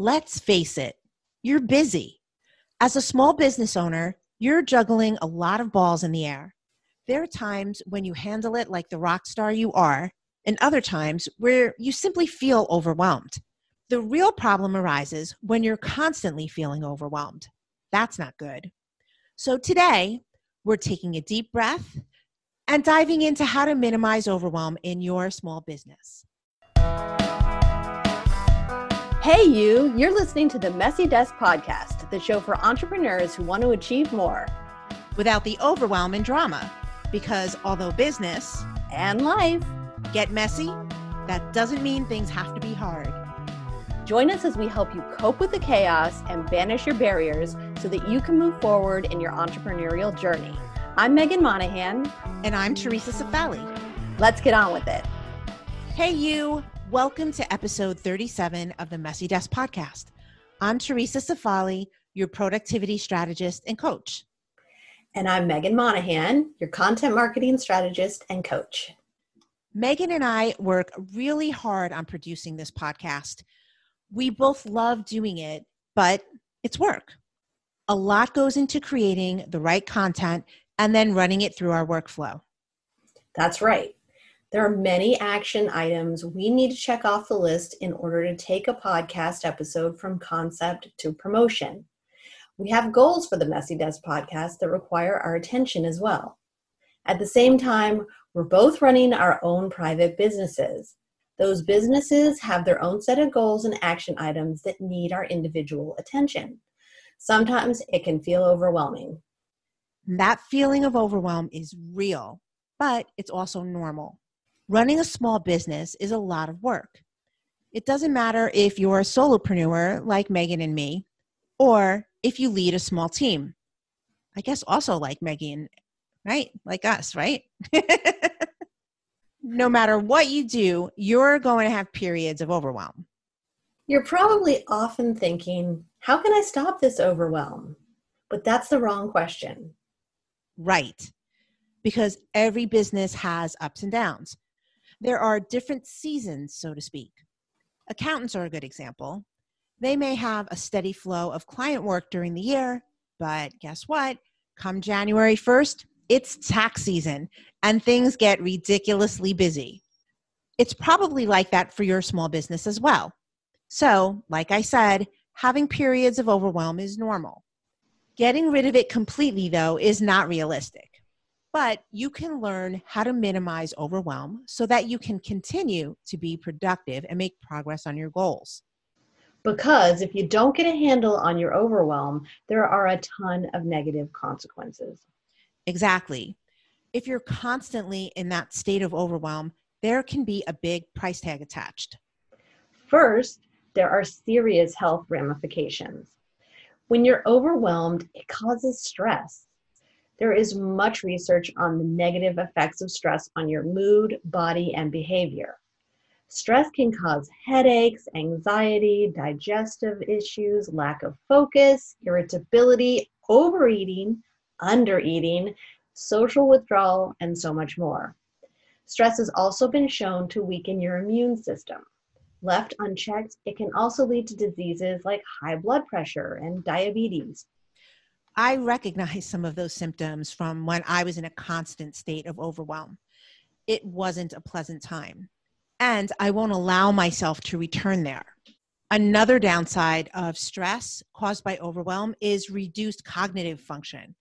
Let's face it, you're busy. As a small business owner, you're juggling a lot of balls in the air. There are times when you handle it like the rock star you are, and other times where you simply feel overwhelmed. The real problem arises when you're constantly feeling overwhelmed. That's not good. So today, we're taking a deep breath and diving into how to minimize overwhelm in your small business. Hey, you, you're listening to the Messy Desk Podcast, the show for entrepreneurs who want to achieve more without the overwhelm and drama. Because although business and life get messy, that doesn't mean things have to be hard. Join us as we help you cope with the chaos and banish your barriers so that you can move forward in your entrepreneurial journey. I'm Meghan Monaghan. And I'm Theresa Cifali. Let's get on with it. Hey, you. Welcome to episode 37 of the Messy Desk podcast. I'm Theresa Cifali, your productivity strategist and coach. And I'm Meghan Monaghan, your content marketing strategist and coach. Meghan and I work really hard on producing this podcast. We both love doing it, but it's work. A lot goes into creating the right content and then running it through our workflow. That's right. There are many action items we need to check off the list in order to take a podcast episode from concept to promotion. We have goals for the Messy Desk podcast that require our attention as well. At the same time, we're both running our own private businesses. Those businesses have their own set of goals and action items that need our individual attention. Sometimes it can feel overwhelming. That feeling of overwhelm is real, but it's also normal. Running a small business is a lot of work. It doesn't matter if you're a solopreneur like Meghan and me, or if you lead a small team. I guess also like Meghan, right? Like us, right? no matter what you do, you're going to have periods of overwhelm. You're probably often thinking, how can I stop this overwhelm? But that's the wrong question. Right. Because every business has ups and downs there are different seasons, so to speak. Accountants are a good example. They may have a steady flow of client work during the year, but guess what? Come January 1st, it's tax season and things get ridiculously busy. It's probably like that for your small business as well. So, like I said, having periods of overwhelm is normal. Getting rid of it completely, though, is not realistic but you can learn how to minimize overwhelm so that you can continue to be productive and make progress on your goals. Because if you don't get a handle on your overwhelm, there are a ton of negative consequences. Exactly. If you're constantly in that state of overwhelm, there can be a big price tag attached. First, there are serious health ramifications. When you're overwhelmed, it causes stress there is much research on the negative effects of stress on your mood, body, and behavior. Stress can cause headaches, anxiety, digestive issues, lack of focus, irritability, overeating, undereating, social withdrawal, and so much more. Stress has also been shown to weaken your immune system. Left unchecked, it can also lead to diseases like high blood pressure and diabetes. I recognize some of those symptoms from when I was in a constant state of overwhelm. It wasn't a pleasant time, and I won't allow myself to return there. Another downside of stress caused by overwhelm is reduced cognitive function.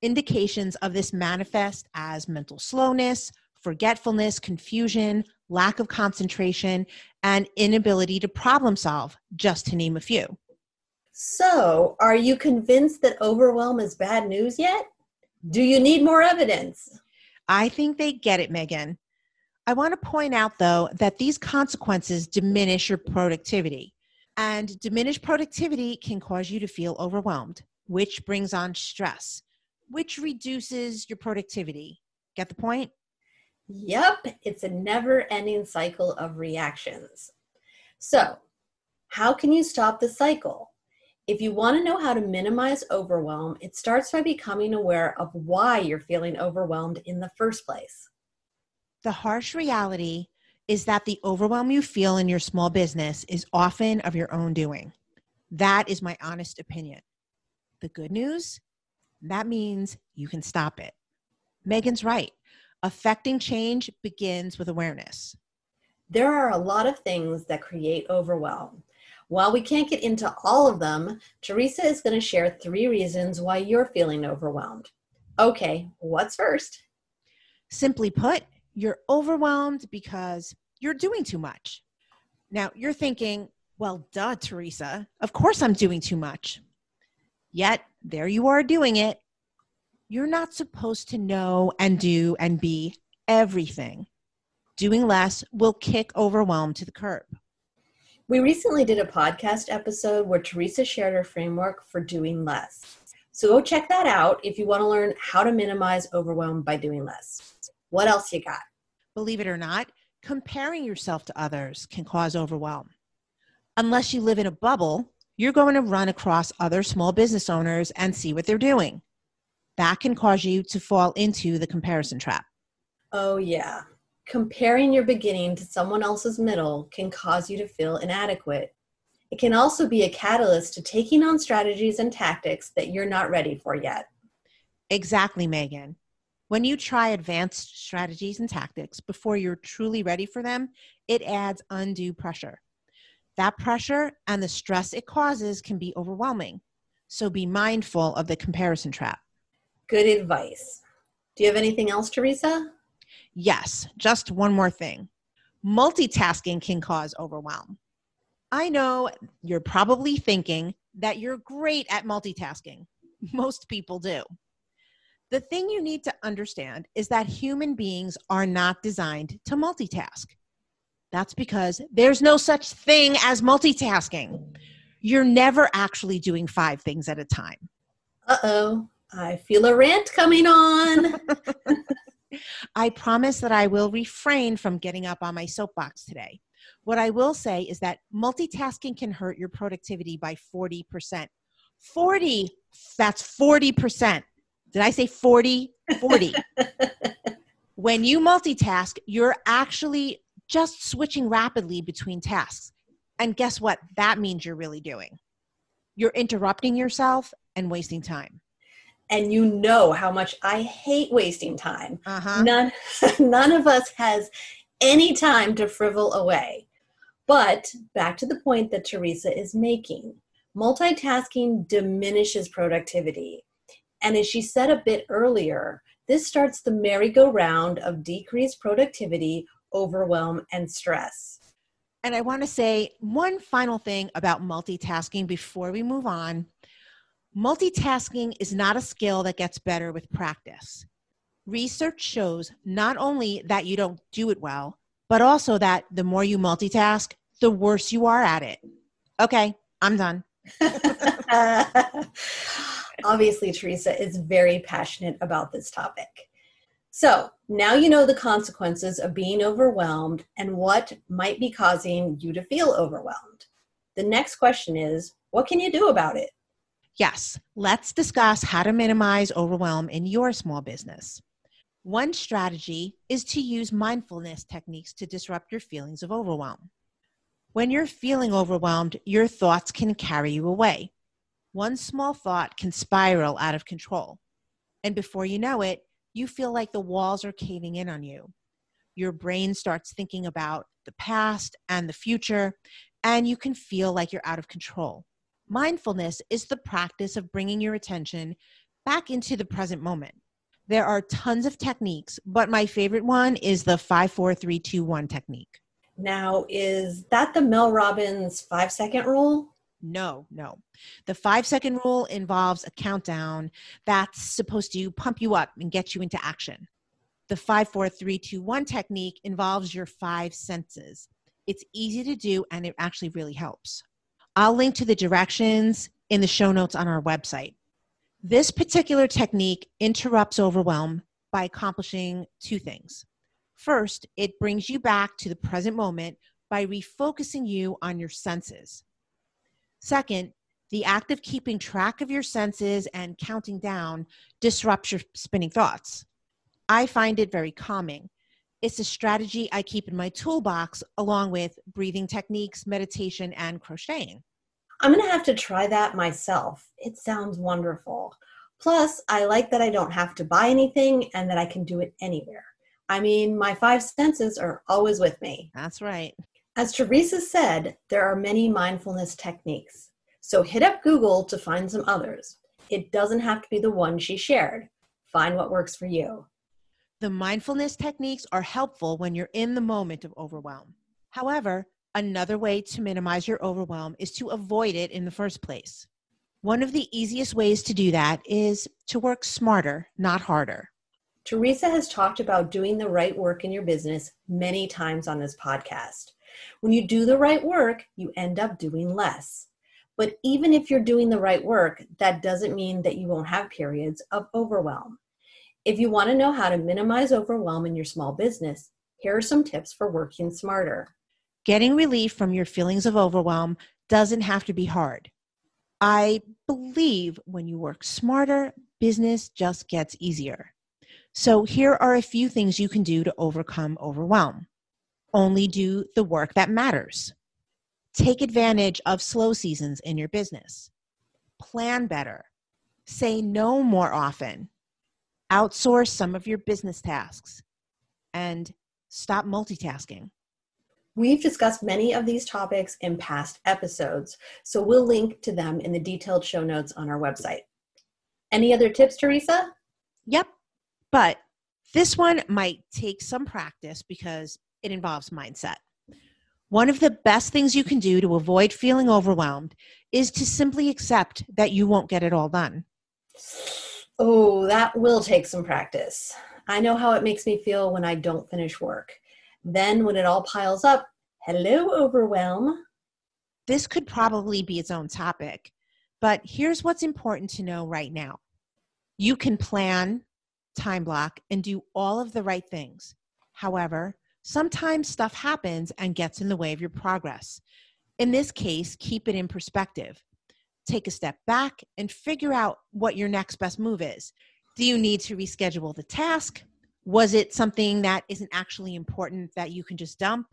Indications of this manifest as mental slowness, forgetfulness, confusion, lack of concentration, and inability to problem solve, just to name a few. So, are you convinced that overwhelm is bad news yet? Do you need more evidence? I think they get it, Meghan. I want to point out, though, that these consequences diminish your productivity. And diminished productivity can cause you to feel overwhelmed, which brings on stress, which reduces your productivity. Get the point? Yep, it's a never ending cycle of reactions. So, how can you stop the cycle? If you want to know how to minimize overwhelm, it starts by becoming aware of why you're feeling overwhelmed in the first place. The harsh reality is that the overwhelm you feel in your small business is often of your own doing. That is my honest opinion. The good news that means you can stop it. Meghan's right. Affecting change begins with awareness. There are a lot of things that create overwhelm. While we can't get into all of them, Theresa is going to share three reasons why you're feeling overwhelmed. Okay, what's first? Simply put, you're overwhelmed because you're doing too much. Now, you're thinking, well, duh, Theresa, of course I'm doing too much. Yet, there you are doing it. You're not supposed to know and do and be everything. Doing less will kick overwhelm to the curb. We recently did a podcast episode where Theresa shared her framework for doing less. So go check that out if you want to learn how to minimize overwhelm by doing less. What else you got? Believe it or not, comparing yourself to others can cause overwhelm. Unless you live in a bubble, you're going to run across other small business owners and see what they're doing. That can cause you to fall into the comparison trap. Oh, yeah. Comparing your beginning to someone else's middle can cause you to feel inadequate. It can also be a catalyst to taking on strategies and tactics that you're not ready for yet. Exactly, Meghan. When you try advanced strategies and tactics before you're truly ready for them, it adds undue pressure. That pressure and the stress it causes can be overwhelming. So be mindful of the comparison trap. Good advice. Do you have anything else, Theresa? Yes, just one more thing. Multitasking can cause overwhelm. I know you're probably thinking that you're great at multitasking. Most people do. The thing you need to understand is that human beings are not designed to multitask. That's because there's no such thing as multitasking. You're never actually doing five things at a time. Uh oh, I feel a rant coming on. I promise that I will refrain from getting up on my soapbox today. What I will say is that multitasking can hurt your productivity by 40%. 40, that's 40%. Did I say 40? 40. when you multitask, you're actually just switching rapidly between tasks. And guess what? That means you're really doing. You're interrupting yourself and wasting time. And you know how much I hate wasting time. Uh-huh. None, none of us has any time to frivol away. But back to the point that Theresa is making multitasking diminishes productivity. And as she said a bit earlier, this starts the merry-go-round of decreased productivity, overwhelm, and stress. And I want to say one final thing about multitasking before we move on. Multitasking is not a skill that gets better with practice. Research shows not only that you don't do it well, but also that the more you multitask, the worse you are at it. Okay, I'm done. Obviously, Theresa is very passionate about this topic. So now you know the consequences of being overwhelmed and what might be causing you to feel overwhelmed. The next question is what can you do about it? Yes, let's discuss how to minimize overwhelm in your small business. One strategy is to use mindfulness techniques to disrupt your feelings of overwhelm. When you're feeling overwhelmed, your thoughts can carry you away. One small thought can spiral out of control. And before you know it, you feel like the walls are caving in on you. Your brain starts thinking about the past and the future, and you can feel like you're out of control. Mindfulness is the practice of bringing your attention back into the present moment. There are tons of techniques, but my favorite one is the 54321 technique. Now, is that the Mel Robbins five second rule? No, no. The five second rule involves a countdown that's supposed to pump you up and get you into action. The five, four, three, two, one technique involves your five senses. It's easy to do and it actually really helps. I'll link to the directions in the show notes on our website. This particular technique interrupts overwhelm by accomplishing two things. First, it brings you back to the present moment by refocusing you on your senses. Second, the act of keeping track of your senses and counting down disrupts your spinning thoughts. I find it very calming. It's a strategy I keep in my toolbox along with breathing techniques, meditation, and crocheting. I'm going to have to try that myself. It sounds wonderful. Plus, I like that I don't have to buy anything and that I can do it anywhere. I mean, my five senses are always with me. That's right. As Theresa said, there are many mindfulness techniques. So hit up Google to find some others. It doesn't have to be the one she shared. Find what works for you. The mindfulness techniques are helpful when you're in the moment of overwhelm. However, another way to minimize your overwhelm is to avoid it in the first place. One of the easiest ways to do that is to work smarter, not harder. Theresa has talked about doing the right work in your business many times on this podcast. When you do the right work, you end up doing less. But even if you're doing the right work, that doesn't mean that you won't have periods of overwhelm. If you want to know how to minimize overwhelm in your small business, here are some tips for working smarter. Getting relief from your feelings of overwhelm doesn't have to be hard. I believe when you work smarter, business just gets easier. So, here are a few things you can do to overcome overwhelm. Only do the work that matters. Take advantage of slow seasons in your business. Plan better. Say no more often. Outsource some of your business tasks. And stop multitasking. We've discussed many of these topics in past episodes, so we'll link to them in the detailed show notes on our website. Any other tips, Theresa? Yep. But this one might take some practice because it involves mindset. One of the best things you can do to avoid feeling overwhelmed is to simply accept that you won't get it all done. Oh, that will take some practice. I know how it makes me feel when I don't finish work. Then, when it all piles up, hello, overwhelm. This could probably be its own topic, but here's what's important to know right now you can plan, time block, and do all of the right things. However, sometimes stuff happens and gets in the way of your progress. In this case, keep it in perspective. Take a step back and figure out what your next best move is. Do you need to reschedule the task? Was it something that isn't actually important that you can just dump?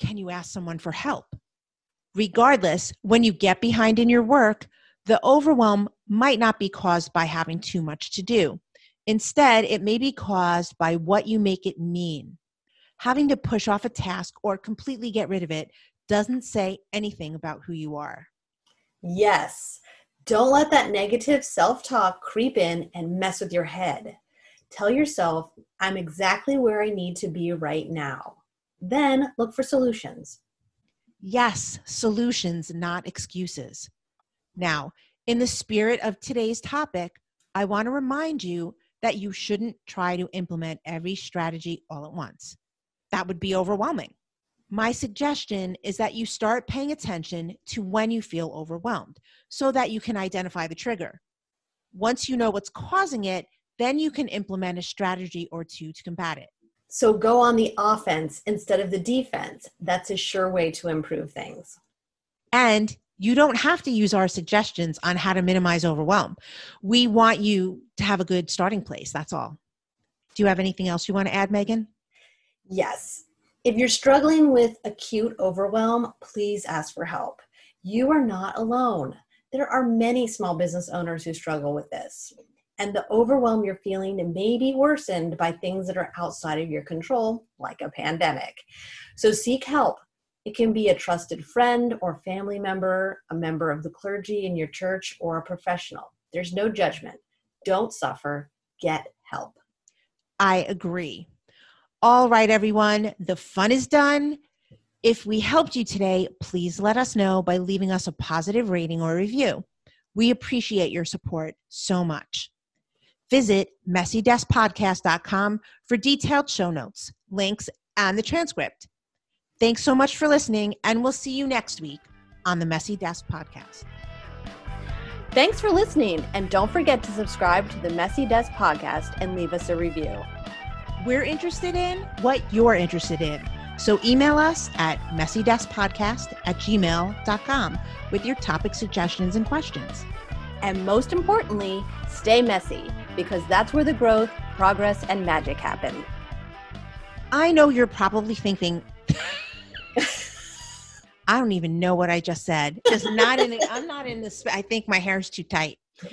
Can you ask someone for help? Regardless, when you get behind in your work, the overwhelm might not be caused by having too much to do. Instead, it may be caused by what you make it mean. Having to push off a task or completely get rid of it doesn't say anything about who you are. Yes. Don't let that negative self talk creep in and mess with your head. Tell yourself, I'm exactly where I need to be right now. Then look for solutions. Yes, solutions, not excuses. Now, in the spirit of today's topic, I want to remind you that you shouldn't try to implement every strategy all at once. That would be overwhelming. My suggestion is that you start paying attention to when you feel overwhelmed so that you can identify the trigger. Once you know what's causing it, then you can implement a strategy or two to combat it. So go on the offense instead of the defense. That's a sure way to improve things. And you don't have to use our suggestions on how to minimize overwhelm. We want you to have a good starting place. That's all. Do you have anything else you want to add, Meghan? Yes. If you're struggling with acute overwhelm, please ask for help. You are not alone. There are many small business owners who struggle with this. And the overwhelm you're feeling may be worsened by things that are outside of your control, like a pandemic. So seek help it can be a trusted friend or family member, a member of the clergy in your church, or a professional. There's no judgment. Don't suffer. Get help. I agree. All right, everyone, the fun is done. If we helped you today, please let us know by leaving us a positive rating or review. We appreciate your support so much. Visit messydeskpodcast.com for detailed show notes, links, and the transcript. Thanks so much for listening, and we'll see you next week on the Messy Desk Podcast. Thanks for listening, and don't forget to subscribe to the Messy Desk Podcast and leave us a review. We're interested in what you're interested in. So email us at messydeskpodcast at gmail.com with your topic suggestions and questions. And most importantly, stay messy because that's where the growth, progress, and magic happen. I know you're probably thinking, I don't even know what I just said. Just not in. I'm not in this. I think my hair's too tight.